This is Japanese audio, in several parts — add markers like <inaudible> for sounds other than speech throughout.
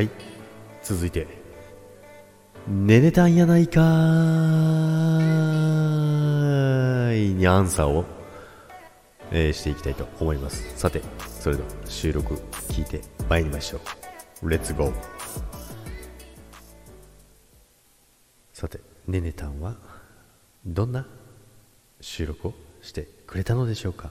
はい。続いて。寝れたんやないかーい。にアンサーを、えーしていきたいと思います。さてそれでは収録聞いて参りましょう。レッツゴーさてねねたんはどんな収録をしてくれたのでしょうか？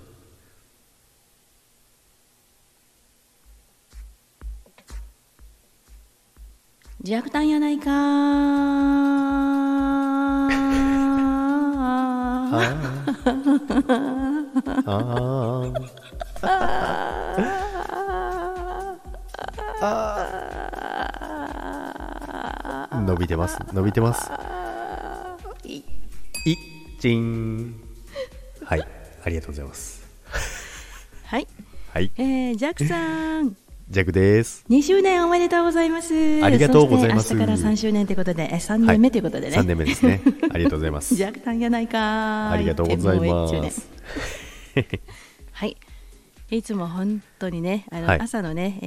弱弾やないか伸びてます。伸びてます。い。いちん。はい。ありがとうございます。はい、はい。えー、ジャックさんジャクです。2周年おめでとうございます。ありがとうございます。明日から3周年ということでえ3年目ということでね、3年目ですね。<laughs> ありがとうございます。弱弾やないかありがとうございま天すはい。いつも本当にねあの、はい。朝のね、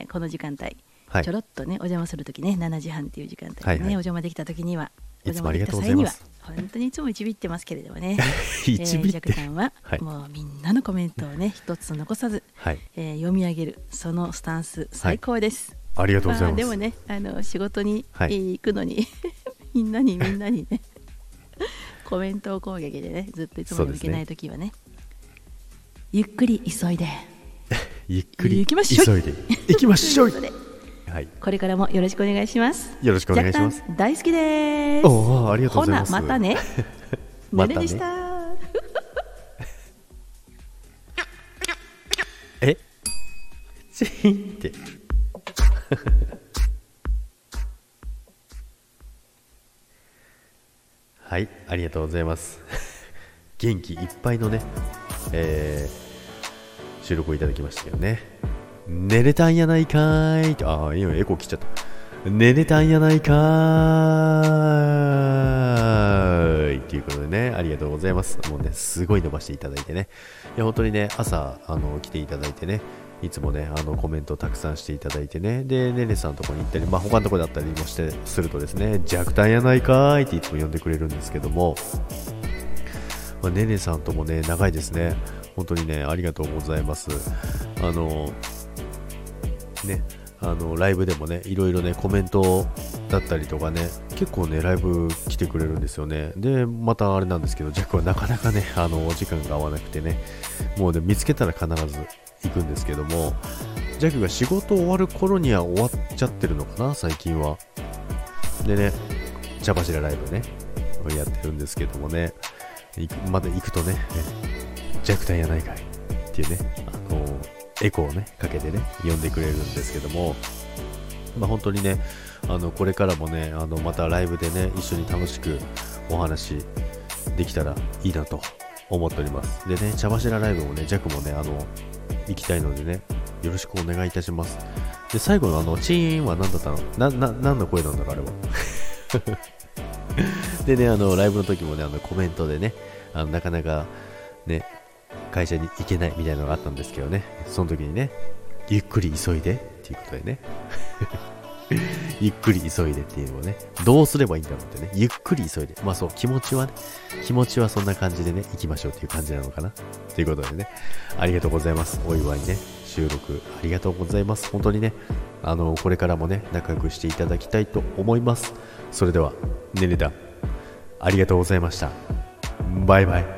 えーこの時間帯、はい。ちょろっとねお邪魔するときね7時半っていう時間帯にね、はいはい。お邪魔できたときにはいつもありがとうございおます。邪魔できた際には本当にいつも一ビってますけれどもね。<laughs> 一ビって。えーさんは、はい。もうみんなのコメントをね一つ残さず、はい。えー読み上げるそのスタンス最高です、ありがとうございます。あでもねあの仕事に、行くのに <laughs> みんなに <laughs> みんなにねコメント攻撃でねずっといつも読けない時はねゆっくり急いで。ゆっくり行きましょい。急いで。行きましょうはい。これからもよろしくお願いします。よろしくお願いします。大好きです。おおありがとうございます。<laughs> またね。またでしたえ？チーンって。<laughs> はいありがとうございます。元気いっぱいのね、えー収録をいただきましたけどね寝れたんやないかーい。ああ今エコー切っちゃった。寝れたんやないかーい。ということでねありがとうございます。もうねすごい伸ばしていただいてね。いや本当にね朝あの来ていただいてねいつもねあのコメントたくさんしていただいてね。でねねさんのとこに行ったりまあ他のとこだったりもしてするとですね弱弾やないかーい。っていつも呼んでくれるんですけども。まあ、ねねさんともね、長いですね。本当にね、ありがとうございます。あの、ね、あの、ライブでもね、いろいろね、コメントだったりとかね、結構ね、ライブ来てくれるんですよね。で、またあれなんですけど、ジャックはなかなかね、<laughs> あの、お時間が合わなくてね、もうね、見つけたら必ず行くんですけども、ジャックが仕事終わる頃には終わっちゃってるのかな、最近は。でね、茶柱ライブね、やってるんですけどもね、まだ行くとね、え弱体やないかいっていうね、あのエコーをね、かけてね、呼んでくれるんですけども、まあ、本当にね、あのこれからもね、あのまたライブでね、一緒に楽しくお話できたらいいなと思っております。でね、茶柱ライブもね、ジャクもね、あの行きたいのでね、よろしくお願いいたします。で、最後のあの、チーンは何だったの？な、な、何の声なんだろう、あれは？<laughs> でね、あの、ライブの時もね、あの、コメントでね、あの、なかなか、ね、会社に行けないみたいなのがあったんですけどね、その時にね、ゆっくり急いでっていうことでね、<laughs> ゆっくり急いでっていうのをね、どうすればいいんだろうってね、ゆっくり急いで。まあそう、気持ちはね、気持ちはそんな感じでね、行きましょうっていう感じなのかな。ということでね、ありがとうございます。お祝いね、収録ありがとうございます。本当にね、あの、これからもね、仲良くしていただきたいと思います。それでは、ねねだ、ありがとうございました。バイバイ。